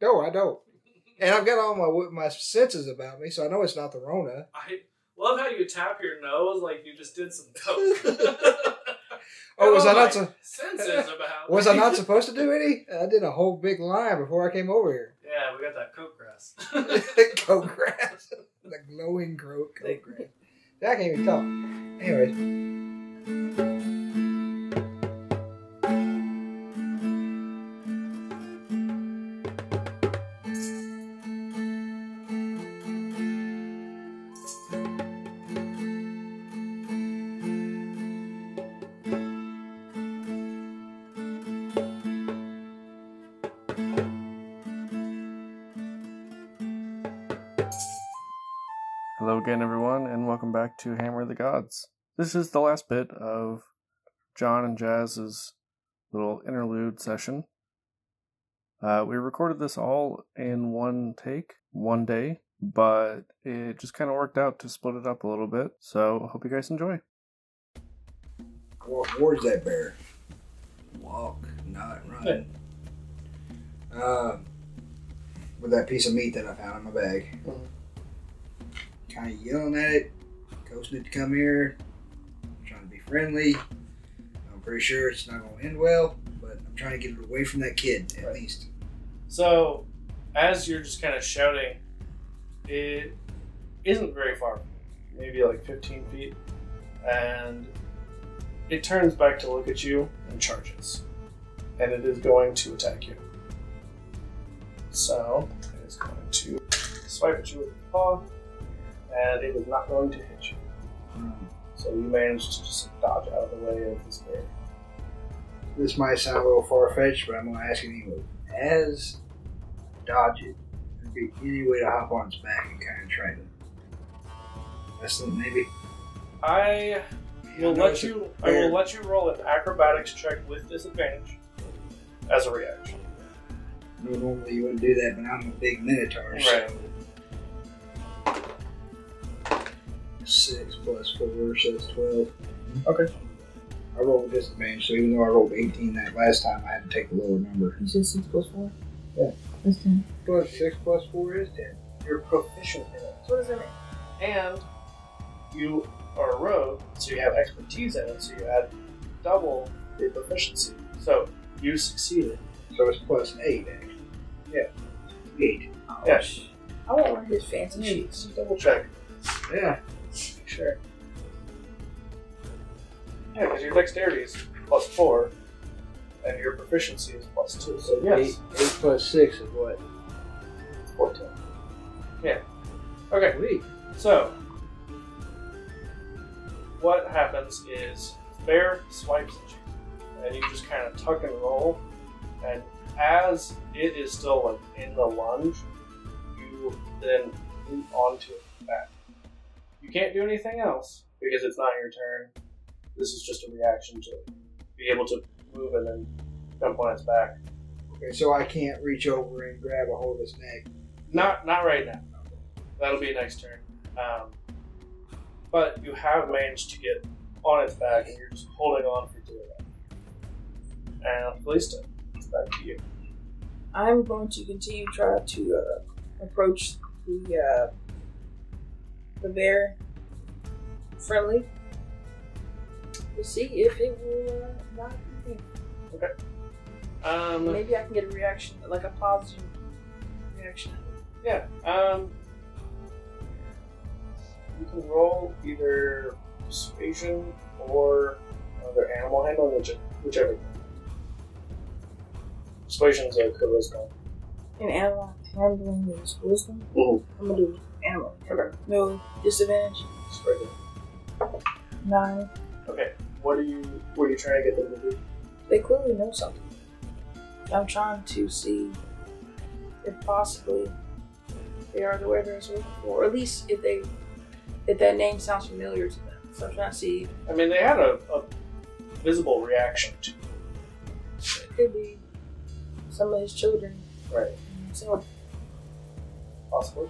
No, I don't. And I've got all my my senses about me, so I know it's not the Rona. I love how you tap your nose like you just did some coke. Oh, was I not so? Senses about. Was I not supposed to do any? I did a whole big line before I came over here. Yeah, we got that coke grass. coke grass, the glowing coke coke grass. I can't even talk. Anyways, back to Hammer of the Gods. This is the last bit of John and Jazz's little interlude session. Uh, we recorded this all in one take, one day, but it just kind of worked out to split it up a little bit. So, I hope you guys enjoy. walk towards that bear. Walk, not run. Uh, with that piece of meat that I found in my bag. Kind of yelling at it, it to come here, I'm trying to be friendly. I'm pretty sure it's not going to end well, but I'm trying to get it away from that kid at Right. least. so, as you're just kind of shouting, it isn't very far, maybe like 15 feet, and it turns back to look at you and charges, and it is going to attack you. So, it is going to swipe at you with its paw, and it is not going to hit you. So you managed to just dodge out of the way of this bear. This might sound a little far fetched, but I'm going to ask it anyway. As dodge it, there be any way to hop on its back and kind of try to. That's something maybe. I will let you. I will let you roll an acrobatics check with disadvantage as a reaction. No, normally you wouldn't do that, but I'm a big minotaur, so. Six plus four, so that's twelve. Mm-hmm. Okay. I rolled with disadvantage, so even though I rolled eighteen that last time, I had to take a lower number. You said six plus four? Yeah. That's ten. Plus six plus four is ten. You're proficient in it, What does that mean? and you are a rogue, so you have expertise in it. So you add double your proficiency. So you succeeded. So it's plus eight, actually. Yeah. Eight. Yeah. I want one of his fancy sheets. Double check. Yeah. Sure. Yeah, because your dexterity is plus four, and your proficiency is plus two. So yes, Eight, eight plus six is what? fourteen. Yeah. Okay. Sweet. So, what happens is bear swipes at you, and you just kind of tuck and roll, and as it is still like in the lunge, you then move onto its back. You can't do anything else because it's not your turn. This is just a reaction to be able to move and then jump on its back. Okay, so I can't reach over and grab a hold of his neck. Not not right now. That'll be a next turn. Um, but you have managed to get on its back, and you're just holding on for dear life. And Calista, it's back to you. I'm going to continue to try to uh, approach the uh, the bear friendly to see if it will uh, not eat me. Um, Maybe I can get a reaction, like a positive reaction. yeah. Um, you can roll either persuasion or another animal handling, which, whichever. Persuasion's a charisma. An animal handling is wisdom. Mhm. I'm gonna do animal. Okay. No disadvantage. Regular. Nine. Okay. What are you? What are you trying to get them to do? They clearly know something. I'm trying to see if possibly they are the way they're looking for, or at least if they if that name sounds familiar to them. So I'm trying to see I mean, they had a, a visible reaction to it could be some of his children. right. So, Possibly.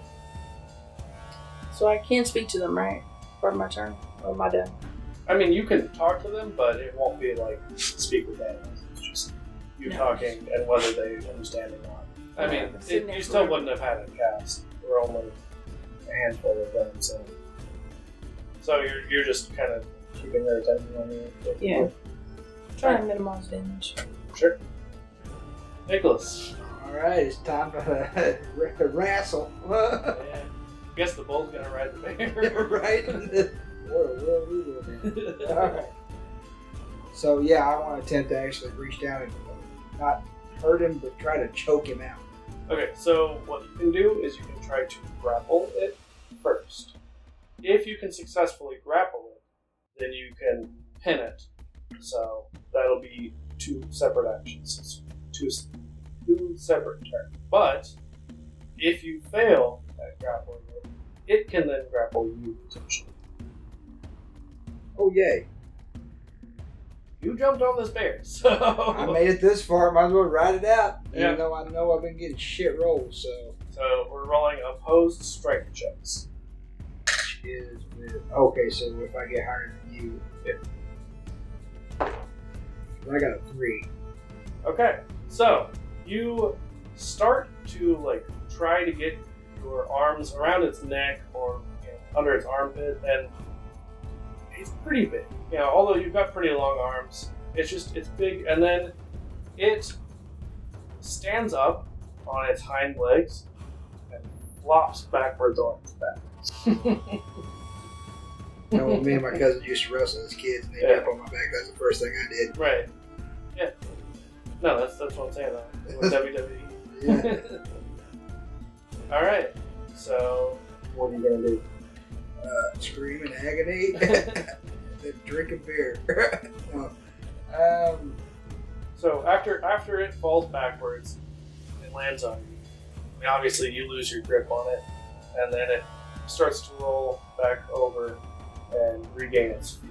so I can't speak to them, right? Part of my turn, or am I done? I mean, you can talk to them, but it won't be like speak with animals. It's just you No. talking and whether they understand or not. I mean, Yeah, it, you still forever. wouldn't have had a cast. There were only a handful of them, so so you're you're just kind of keeping their attention on you. Yeah. Try to minimize damage. Sure. Nicholas. All right, it's time for the wrestle. Yeah. Guess the bull's gonna ride the bear. right? what a world we live in. All right. So yeah, I want to attempt to actually reach down and not hurt him, but try to choke him out. Okay, so what you can do is you can try to grapple it first. If you can successfully grapple it, then you can pin it. So that'll be two separate actions. Two, two separate turns. But if you fail at grappling it, it can then grapple you potentially. Oh yay! You jumped on this bear, so I made it this far. Might as well ride it out. Yeah. Even though I know I've been getting shit rolled. So so we're rolling opposed strength checks. which is with okay. So if I get higher than you, if, I got a three. Okay, so you start to like try to get your arms around its neck or you know, under its armpit, and it's pretty big. You know, although you've got pretty long arms, it's just it's big, and then it stands up on its hind legs and flops backwards on its back. You know, me and my cousin used to wrestle as kids, and they Yeah. jump on my back. That's the first thing I did. Right. Yeah. No, that's that's what I'm saying. Though. With WWE. Yeah. All right. So what are you gonna do? uh, scream in agony, then drink a beer. no. Um, So after after it falls backwards, it lands on you. I mean, obviously, you lose your grip on it, and then it starts to roll back over and regain its feet.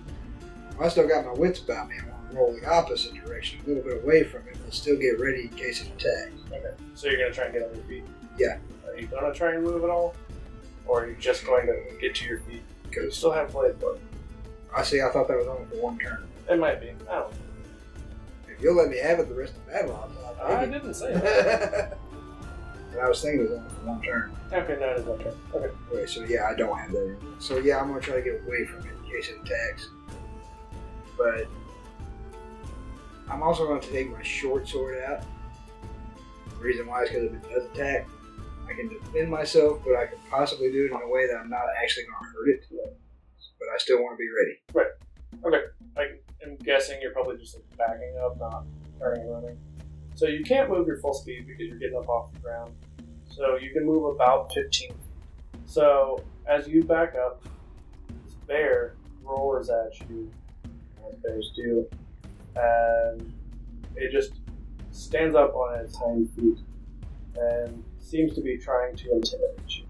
I still got my wits about me. To roll the opposite direction, a little bit away from it, but still get ready in case it attacks. Okay. So you're gonna try and get on your feet. Yeah. Are you gonna try and move at all, or are you just going to get to your feet? Because you still have blade book. I see, I thought that was only for one turn. It might be. I don't. know. If you'll let me have it the rest of the battle, I'll, I'll I didn't say that. but I was thinking it was only for one turn. okay, no, it is my turn. Okay. Okay, so yeah, I don't have that. anymore. So yeah, I'm gonna try to get away from it in case it attacks. But I'm also going to take my short sword out. The reason why is because if it does attack, I can defend myself, but I can possibly do it in a way that I'm not actually going to hurt it. But I still want to be ready. Right. Okay. I am guessing you're probably just like backing up, not turning running. So you can't move your full speed because you're getting up off the ground. So you can move about 15 feet. So as you back up, this bear roars at you, as bears do, and it just stands up on its hind feet and seems to be trying to intimidate you.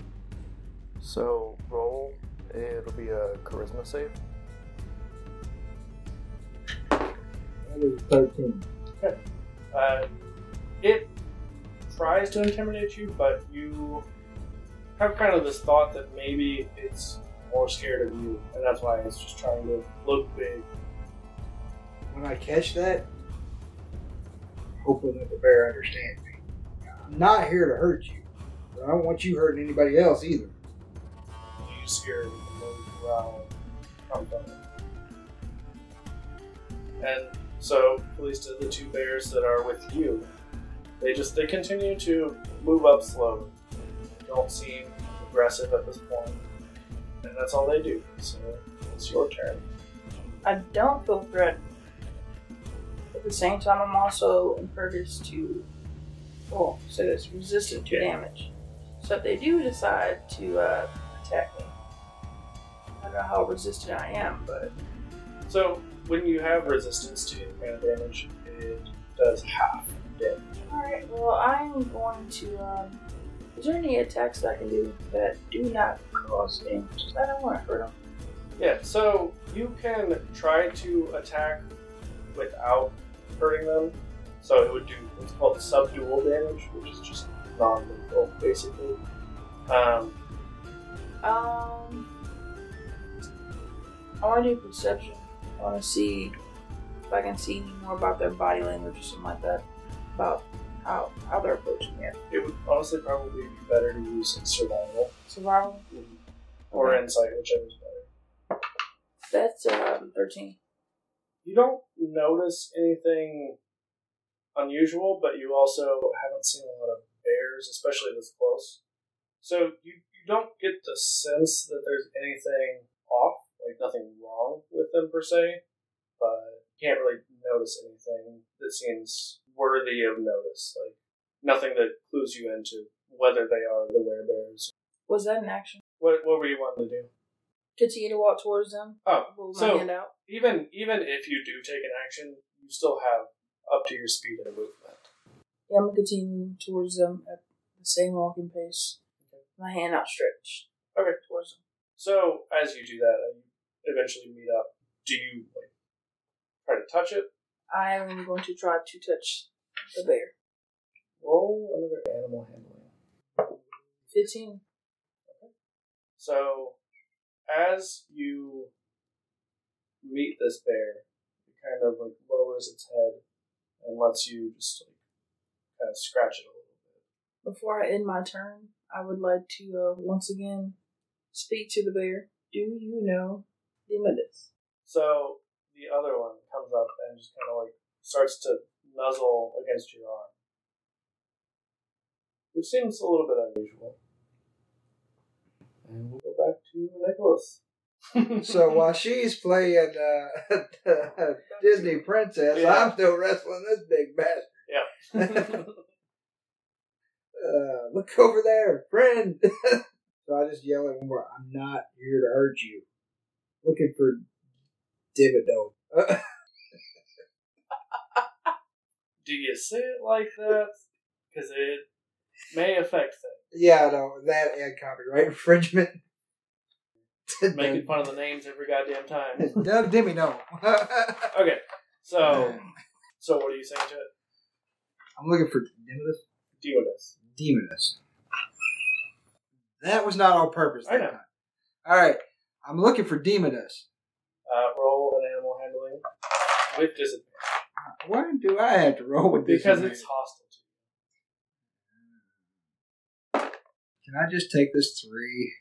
So roll. It'll be a charisma save. That is 13. Uh, it tries to intimidate you, but you have kind of this thought that maybe it's more scared of you, and that's why it's just trying to look big. When I catch that, hoping that the bear understands me. I'm not here to hurt you. But I don't want you hurting anybody else either. You scared the low growl come from. And so, at least the two bears that are with you, they just they continue to move up slowly. They don't seem aggressive at this point, and that's all they do. So it's your turn. I don't feel threatened. At the same time, I'm also impervious to, well, so it's resistant to damage. So if they do decide to uh, attack me, I don't know how resistant I am, but So when you have resistance to of damage, it does half damage. alright, well, I'm going to, um, is there any attacks that I can do that do not cause damage? I don't want to hurt them. Yeah, so you can try to attack without hurting them. So it would do what's called the subdual damage, which is just non-lethal, basically. Um, Um, I want to do perception. I want to see if I can see any more about their body language or something like that. About how how they're approaching it. It would honestly probably be better to use survival Survival. or Okay. insight, is better. That's um thirteen. You don't notice anything unusual, but you also haven't seen a lot of bears, especially this close. So you, you don't get the sense that there's anything off, like nothing wrong with them per se, but you can't really notice anything that seems worthy of notice. Like nothing that clues you into whether they are the werebears. Was that an action? What what were you wanting to do? Continue to walk towards them. Oh, my so hand out. even even if you do take an action, you still have up to your speed and movement. Yeah, I'm gonna continue towards them at the same walking pace. My hand outstretched. Okay. Towards them. So as you do that, and you eventually meet up. Do you like try to touch it? I am going to try to touch the bear. Roll another animal handling. Fifteen. Okay. So as you meet this bear, it kind of like lowers its head and lets you just like kind of scratch it a little bit. Before I end my turn, I would like to uh, once again speak to the bear. Do you know Demodus? So the other one comes up and just kind of like starts to nuzzle against your arm, which seems a little bit unusual. And we'll go back to Nicholas. So while she's playing uh, Disney princess, Yeah. I'm still wrestling this big bastard. yeah, Uh, look over there, friend. so I just yell at one more. I'm not here to hurt you. Looking for Divido. do you say it like that? Because it may affect things. yeah, no, that and copyright infringement. Making fun of the names every goddamn time. Doug Dimmy, no. Okay, so so what are you saying to it? I'm looking for Demotus. Demoness. Demonus. That was not on purpose. I that know. time. All right, I'm looking for Demonus. Uh, roll an animal handling with disadvantage Why do I have to roll with this? because it's hostile. to Can I just take this three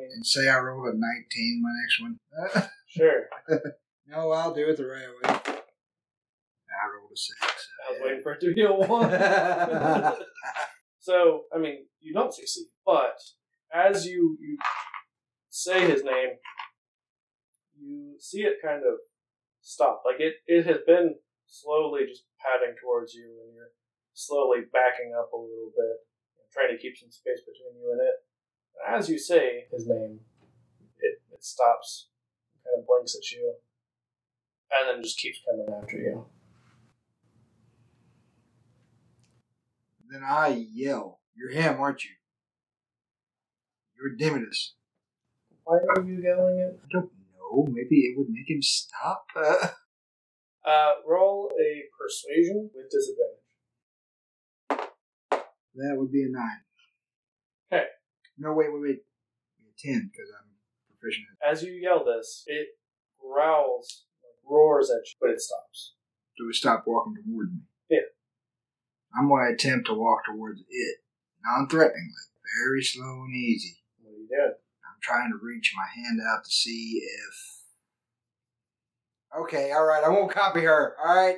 mean, and say I rolled a 19 my next one? sure. no, I'll do it the right way. I rolled a six. I was waiting for it to be a one. so, I mean, you don't succeed, but as you, you say his name, you see it kind of stop. Like it, it has been slowly just padding towards you, and you're slowly backing up a little bit, trying to keep some space between you and it. As you say his name, it, it stops, kind of blinks at you, and then just keeps coming after you. Then I yell, You're him, aren't you? You're Demotus. Why are you yelling it? I don't know. Maybe it would make him stop. Uh, Uh, roll a persuasion with disadvantage. that would be a nine. Okay. No, wait, wait, wait. 10 because I'm proficient. As you yell this, it growls, roars at you, but it stops. Do it stop walking towards me? Yeah. I'm going to attempt to walk towards it, non threateningly, very slow and easy. What are you doing? I'm trying to reach my hand out to see if. Okay, all right, I won't copy her. All right.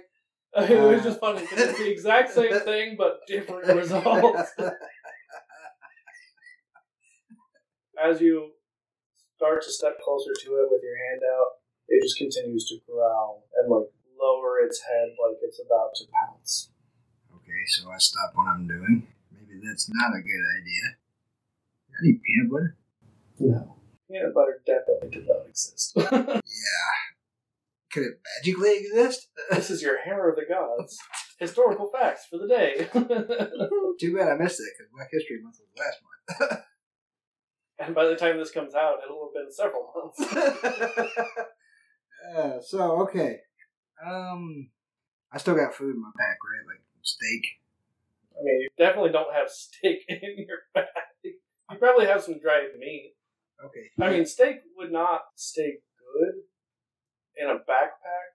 it was uh. just funny it's the exact same thing but different results. As you start to step closer to it with your hand out, it just continues to growl and like lower its head like it's about to pounce. okay, so I stop what I'm doing. Maybe that's not a good idea. I need peanut butter. No. Peanut butter definitely did not exist. Yeah. Could it magically exist? this is your Hammer of the Gods. Historical facts for the day. Too bad I missed it because Black History Month was last month. And by the time this comes out, it'll have been several months. uh, so okay, um, I still got food in my pack, right? Like steak. I mean, you definitely don't have steak in your bag. You probably have some dried meat. Okay. I mean, steak would not stay good in a backpack.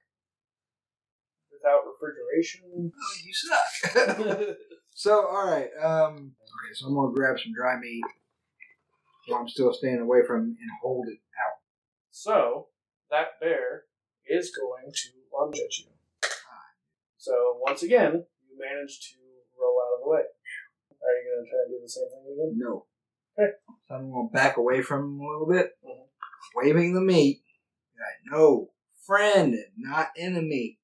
without refrigeration. Oh, you suck. so, all right. Um, okay, so I'm gonna grab some dry meat. So I'm still staying away from and hold it out. So that bear is going to lunge at you. So once again, you manage to roll out of the way. Are you going to try and do the same thing again? No. Okay. So I'm gonna back away from him a little bit, Mhm. waving the meat. Like, no, friend, not enemy.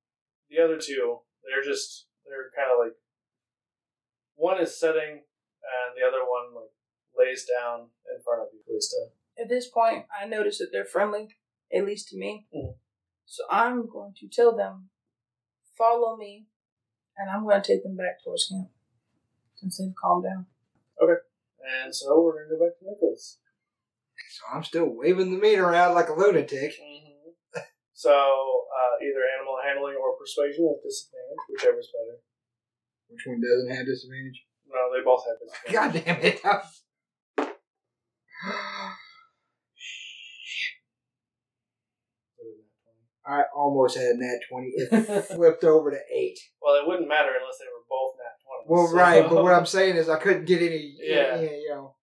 The other two, they're just they're kind of like one is setting, and the other one like lays down in front of you, Calista. At this point, I notice that they're friendly, at least to me. Mhm. So I'm going to tell them, follow me, and I'm going to take them back towards camp since they've calmed down. Okay. And so we're going to go back to Nicholas. So I'm still waving the meat around like a lunatic. So uh, either animal handling or persuasion with disadvantage, whichever's better. Which one doesn't have disadvantage? No, they both have disadvantage. God damn it. I almost had nat 20. It flipped over to 8. Well, it wouldn't matter unless they were both nat 20. Well, so- right, but what I'm saying is I couldn't get any, Yeah. you know.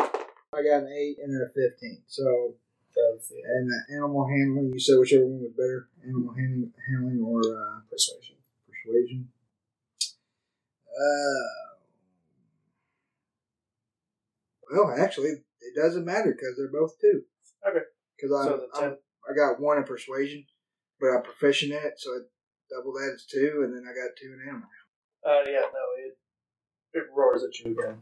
I got an 8 and then a 15. So, That's and the animal handling, you said whichever one was better animal handling, handling or uh, persuasion. persuasion. Uh, well, actually, it doesn't matter because they're both two. Okay. Because I, So I'm- I got one in persuasion, but I'm proficient in it, so it double that is two, and then I got two in animal. uh, yeah, no, it it roars at you again.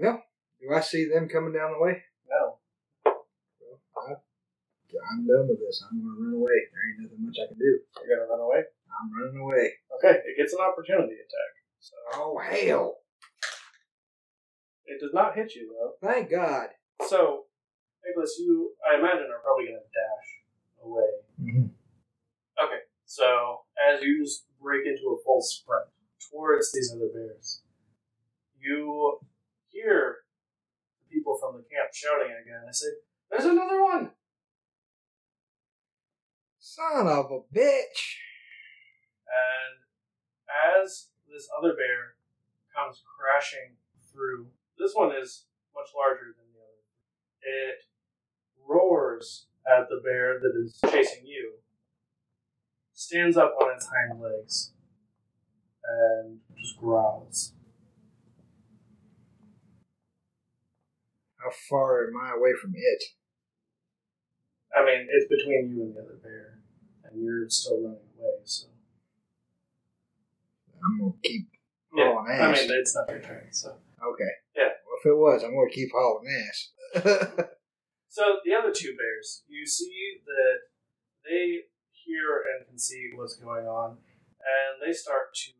Well, do I see them coming down the way? No, Well, I, I'm done with this. I'm gonna run away. There ain't nothing much I can do. you're gonna run away. I'm running away. Okay, it gets an opportunity attack. So Oh hell! It does not hit you though. Thank God. So, Nicholas, you I imagine are probably gonna dash away. Mm-hmm. Okay, so as you just break into a full sprint towards these other bears, you hear the people from the camp shouting again. They say, "There's another one!" Son of a bitch! And as this other bear comes crashing through, this one is much larger than the other. It roars at the bear that is chasing you, stands up on its hind legs, and just growls. How far am I away from it? I mean, it's between you and the other bear, and you're still running away, so. I'm gonna keep Yeah, hauling I ass. mean, it's not your turn, so. okay. If it was, I'm gonna keep hauling ass. So the other two bears, you see that they hear and can see what's going on, and they start to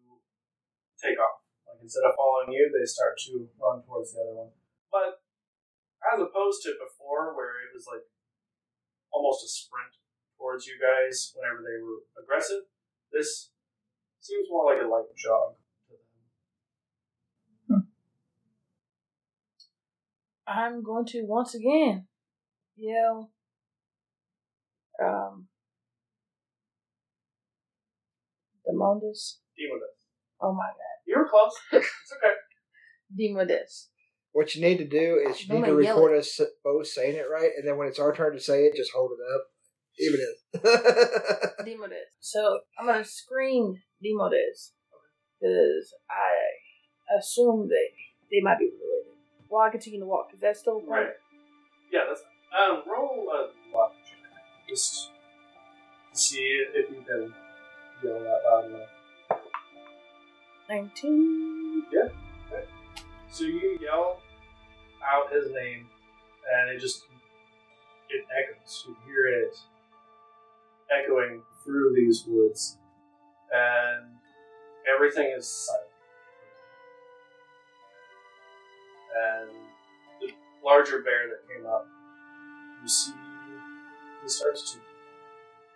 take off. Like instead of following you, they start to run towards the other one. But as opposed to before, where it was like almost a sprint towards you guys whenever they were aggressive, this seems more like a light jog to them. I'm going to once again yell, um, Demondus. Demodus. Oh my god, You were close. It's okay. Demodus. what you need to do is you Don't need to yell record us both saying it right, and then when it's our turn to say it, just hold it up. Even it. Demodus. So I'm gonna scream Demodus because I assume they they might be related. While I continue to walk, is that still Right. Yeah, that's um roll a luck check. Just to see if you can yell that loud enough. Nineteen. Yeah. So you yell out his name and it just it echoes. You hear it echoing through these woods and everything is silent. And the larger bear that came up, you see he starts to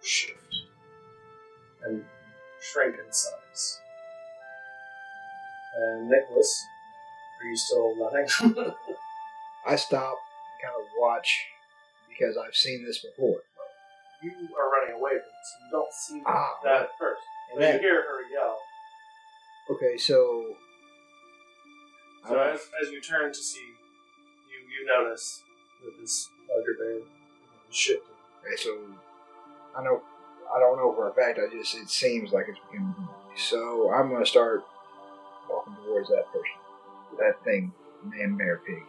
shift and shrink in size. And Nicholas, are you still running? I stop and kind of watch because I've seen this before. you are running away from it, so you don't see Ah, that at first. And But that- you hear her yell. okay, so. So as, as you turn to see, you you notice that this larger bear is shifting. Okay, so I know I don't know for a fact. I just it seems like it's becoming. So I'm gonna start walking towards that person, that thing, man, bear, pig.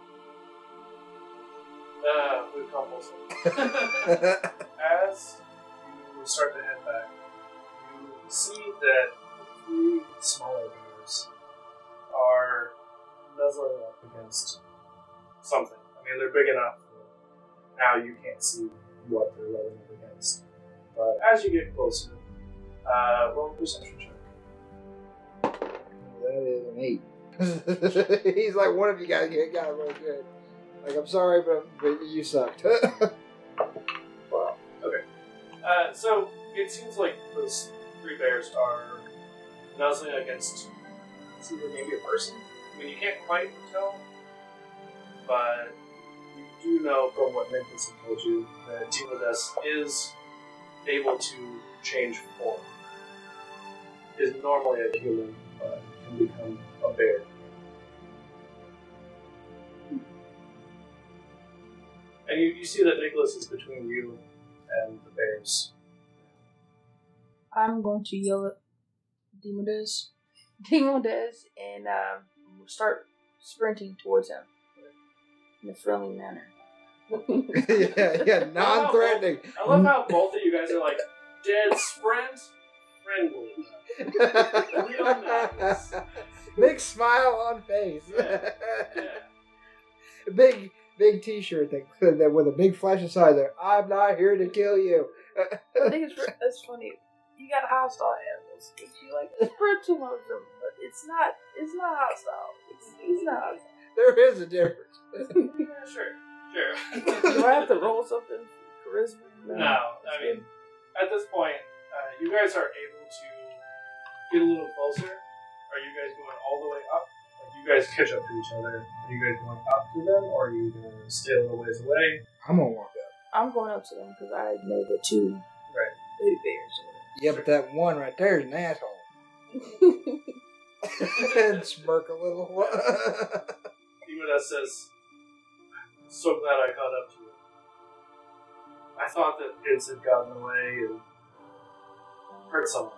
Uh, full circle. As you start to head back, you see that three smaller bears nuzzling up against something. I mean, they're big enough. Now you can't see what they're rubbing up against. But as you get closer, uh, roll a perception check. that is an eight. He's like one of you guys get got it really good. Like I'm sorry, but, but you sucked. Wow. Okay. Uh, so it seems like those three bears are nuzzling against it's either maybe a person. I mean, you can't quite tell, but you do know from what Nicholas had told you that Demodes is able to change form. Is normally a human, but can become a bear. And you, you see that Nicholas is between you and the bears. I'm going to yell at Demodes, Demodes, and um, start sprinting towards him in a friendly manner. yeah, yeah, non-threatening. I love how both of you guys are like dead sprint, friendly. Real nice. Big smile on face. Yeah. big big T-shirt thing that with a big flashing sign there. I'm not here to kill you. I think it's it's funny. You got a hostile animals. If you like sprint towards them, but it's not it's not hostile. It's, it's not. Hostile. There is a difference. Yeah, sure, sure. Do I have to roll something? Charisma? No, I mean, at this point, uh, you guys are able to get a little closer. Are you guys going all the way up? Like, you guys catch up to each other. Are you guys going up to them, or are you going to stay a little ways away? I'm gonna walk up. I'm going up to them because I know the two Right. baby bears. Yeah, but that one right there is an asshole. and smirk a little. Demoda says, So glad I caught up to you. I thought that kids had gotten away and hurt someone.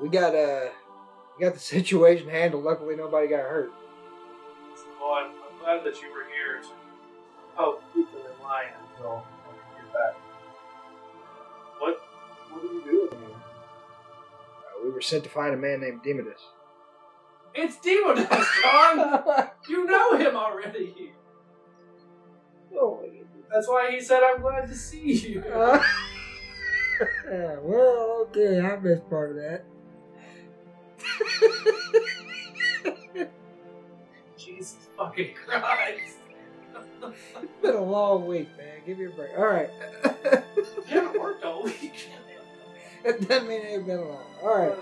we got uh, we got the situation handled. Luckily, nobody got hurt. Well, I'm, I'm glad that you were here to help keep them in line until I get back. Were sent to find a man named Demodas. It's Demodas, John! you know him already! oh my goodness. That's why he said, I'm glad to see you. Uh, well, okay, I missed part of that. Jesus fucking Christ. It's been a long week, man. Give me a break. All right. You haven't worked all week. It doesn't mean ain't been long. All right.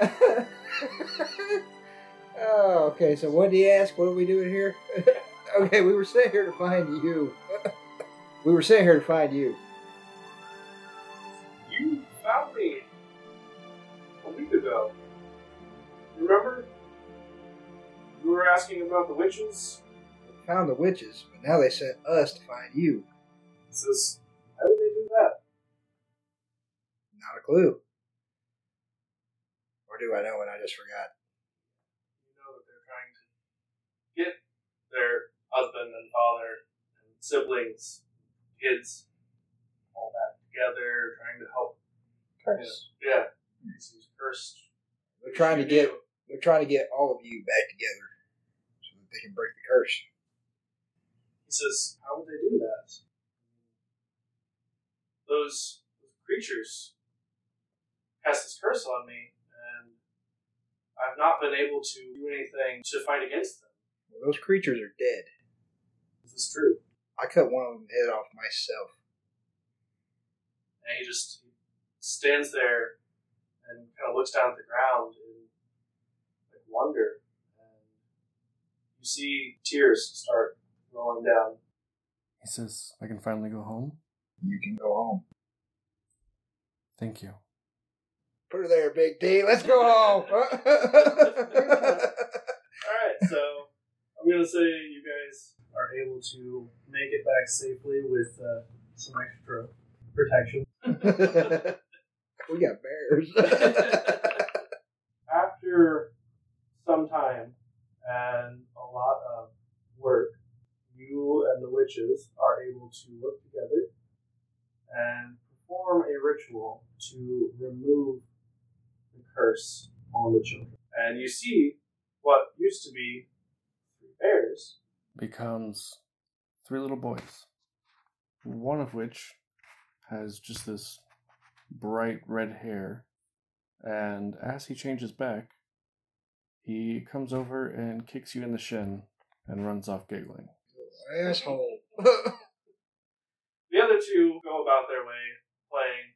oh, okay. So, what do you ask? What are we doing here? okay, we were sent here to find you. we were sent here to find you. You found me a week ago. Remember? You were asking about the witches? We found the witches, but now they sent us to find you. He says, clue. Or do I know and I just forgot? You know that they're trying to get their husband and father and siblings, kids, all back together, trying to help. Curse. Yeah. He's cursed. They're trying to get do. they're trying to get all of you back together so that they can break the curse. He says, How would they do that? Those, those creatures cast this curse on me, and I've not been able to do anything to fight against them. Well, those creatures are dead. This Is true? I cut one of them head off myself. And he just stands there and kind of looks down at the ground in like wonder. And you see tears start rolling down. He says, I can finally go home. you can go home. Thank you. Put her there, Big D. Let's go home. All right, so I'm gonna say you guys are able to make it back safely with uh, some extra protection. we got bears. After some time and a lot of work, you and the witches are able to work together and perform a ritual to remove curse on the children. And you see what used to be three bears Becomes three little boys. One of which has just this bright red hair. And as he changes back, he comes over and kicks you in the shin and runs off giggling. Asshole. The other two go about their way playing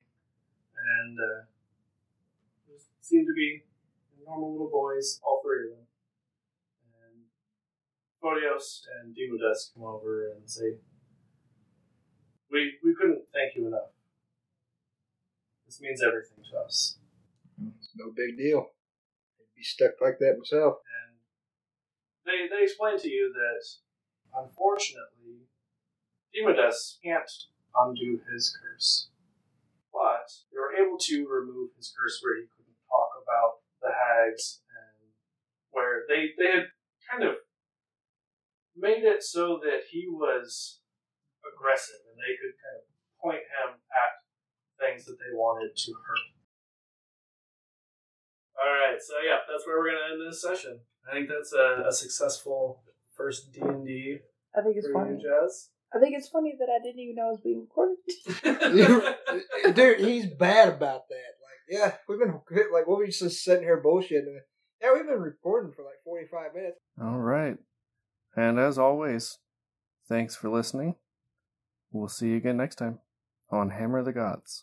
and uh, seem to be normal little boys, all three of them. And Photios and Demodes come over and say, we, we couldn't thank you enough. This means everything to us. It's no big deal. I'd be stuck like that myself. And they, they explain to you that, unfortunately, Demodes can't undo his curse. But they were able to remove his curse where he couldn't talk about the hags and where they, they had kind of made it so that he was aggressive and they could kind of point him at things that they wanted to hurt. Alright, so yeah, that's where we're gonna end this session. I think that's a, a successful first D and D I think it's for funny. you, Jazz. I think it's funny that I didn't even know it was being recorded. Dude, he's bad about that. Yeah, we've been like, what we just sitting here bullshitting. Yeah, we've been recording for like forty five minutes. All right. And as always, thanks for listening. We'll see you again next time on Hammer the Gods.